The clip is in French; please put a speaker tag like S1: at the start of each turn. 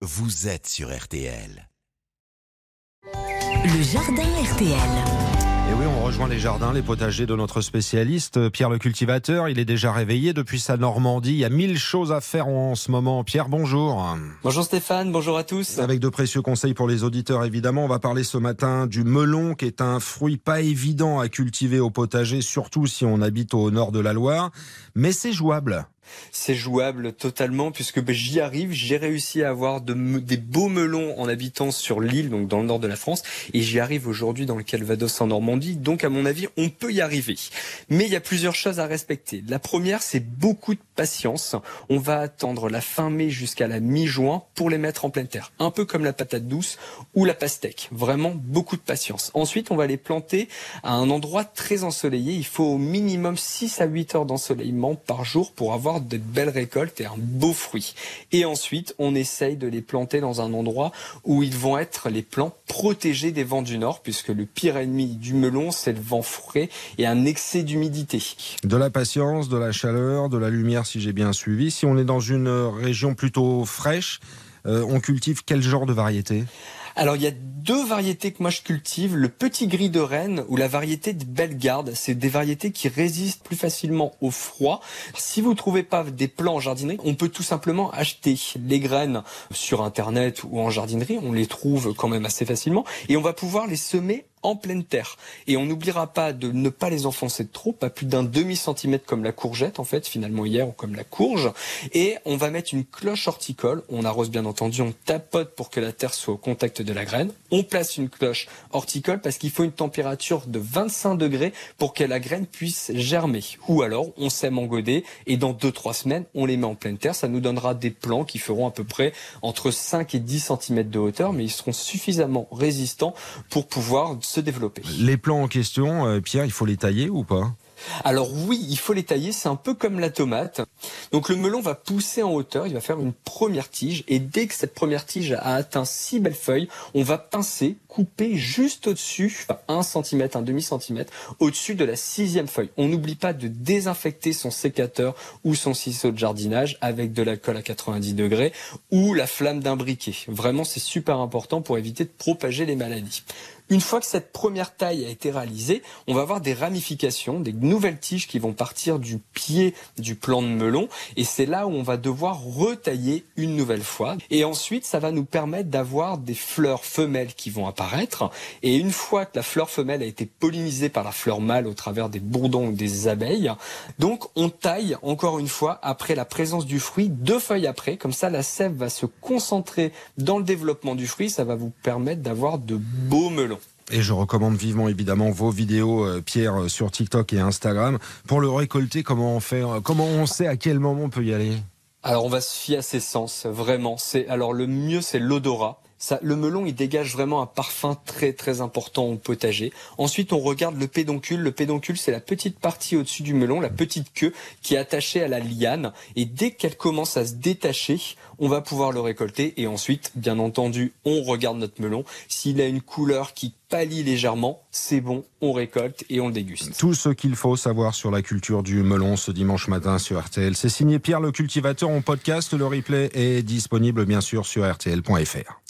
S1: vous êtes sur RTL.
S2: Le jardin RTL.
S3: Et oui, on rejoint les jardins, les potagers de notre spécialiste, Pierre le cultivateur. Il est déjà réveillé depuis sa Normandie. Il y a mille choses à faire en ce moment. Pierre, bonjour.
S4: Bonjour Stéphane, bonjour à tous.
S3: Avec de précieux conseils pour les auditeurs, évidemment. On va parler ce matin du melon, qui est un fruit pas évident à cultiver au potager, surtout si on habite au nord de la Loire. Mais c'est jouable
S4: c'est jouable totalement puisque ben, j'y arrive. J'ai réussi à avoir des beaux melons en habitant sur l'île, donc dans le nord de la France, et j'y arrive aujourd'hui dans le Calvados en Normandie. Donc à mon avis, on peut y arriver. Mais il y a plusieurs choses à respecter. La première, c'est beaucoup de patience. On va attendre la fin mai jusqu'à la mi-juin pour les mettre en pleine terre, un peu comme la patate douce ou la pastèque. Vraiment beaucoup de patience. Ensuite, on va les planter à un endroit très ensoleillé. Il faut au minimum 6 à 8 heures d'ensoleillement par jour pour avoir de belles récoltes et un beau fruit. Et ensuite, on essaye de les planter dans un endroit où ils vont être les plants protégés des vents du nord, puisque le pire ennemi du melon, c'est le vent frais et un excès d'humidité.
S3: De la patience, de la chaleur, de la lumière, si j'ai bien suivi. Si on est dans une région plutôt fraîche, euh, on cultive quel genre de variété?
S4: Alors il y a deux variétés que moi je cultive, le petit gris de Rennes ou la variété de Bellegarde. C'est des variétés qui résistent plus facilement au froid. Si vous trouvez pas des plants en jardinerie, on peut tout simplement acheter les graines sur internet ou en jardinerie. On les trouve quand même assez facilement et on va pouvoir les semer en pleine terre. Et on n'oubliera pas de ne pas les enfoncer trop, pas plus d'un demi centimètre comme la courgette en fait, finalement hier, ou comme la courge. Et on va mettre une cloche horticole. On arrose bien entendu, on tapote pour que la terre soit au contact de la graine. On place une cloche horticole parce qu'il faut une température de 25 degrés pour que la graine puisse germer. Ou alors on sème en godet et dans 2-3 semaines on les met en pleine terre. Ça nous donnera des plants qui feront à peu près entre 5 et 10 cm de hauteur, mais ils seront suffisamment résistants pour pouvoir se développer.
S3: Les plants en question, euh, Pierre, il faut les tailler ou pas?
S4: Alors oui, il faut les tailler, c'est un peu comme la tomate. Donc le melon va pousser en hauteur, il va faire une première tige et dès que cette première tige a atteint six belles feuilles, on va pincer, couper juste au-dessus, un centimètre, un demi centimètre, au-dessus de la sixième feuille. On n'oublie pas de désinfecter son sécateur ou son ciseau de jardinage avec de l'alcool à 90 degrés ou la flamme d'un briquet. Vraiment, c'est super important pour éviter de propager les maladies. Une fois que cette première taille a été réalisée, on va avoir des ramifications, des nouvelles tiges qui vont partir du pied du plant de melon et c'est là où on va devoir retailler une nouvelle fois. Et ensuite, ça va nous permettre d'avoir des fleurs femelles qui vont apparaître et une fois que la fleur femelle a été pollinisée par la fleur mâle au travers des bourdons ou des abeilles, donc on taille encore une fois après la présence du fruit, deux feuilles après, comme ça la sève va se concentrer dans le développement du fruit, ça va vous permettre d'avoir de beaux melons.
S3: Et je recommande vivement évidemment vos vidéos, euh, Pierre, euh, sur TikTok et Instagram. Pour le récolter, comment on fait euh, Comment on sait à quel moment on peut y aller?
S4: Alors on va se fier à ses sens, vraiment. C'est alors le mieux c'est l'odorat. Ça, le melon, il dégage vraiment un parfum très très important au potager. Ensuite, on regarde le pédoncule. Le pédoncule, c'est la petite partie au-dessus du melon, la petite queue qui est attachée à la liane. Et dès qu'elle commence à se détacher, on va pouvoir le récolter. Et ensuite, bien entendu, on regarde notre melon. S'il a une couleur qui pâlit légèrement, c'est bon, on récolte et on déguste.
S3: Tout ce qu'il faut savoir sur la culture du melon ce dimanche matin sur RTL. C'est signé Pierre le cultivateur en podcast. Le replay est disponible bien sûr sur rtl.fr.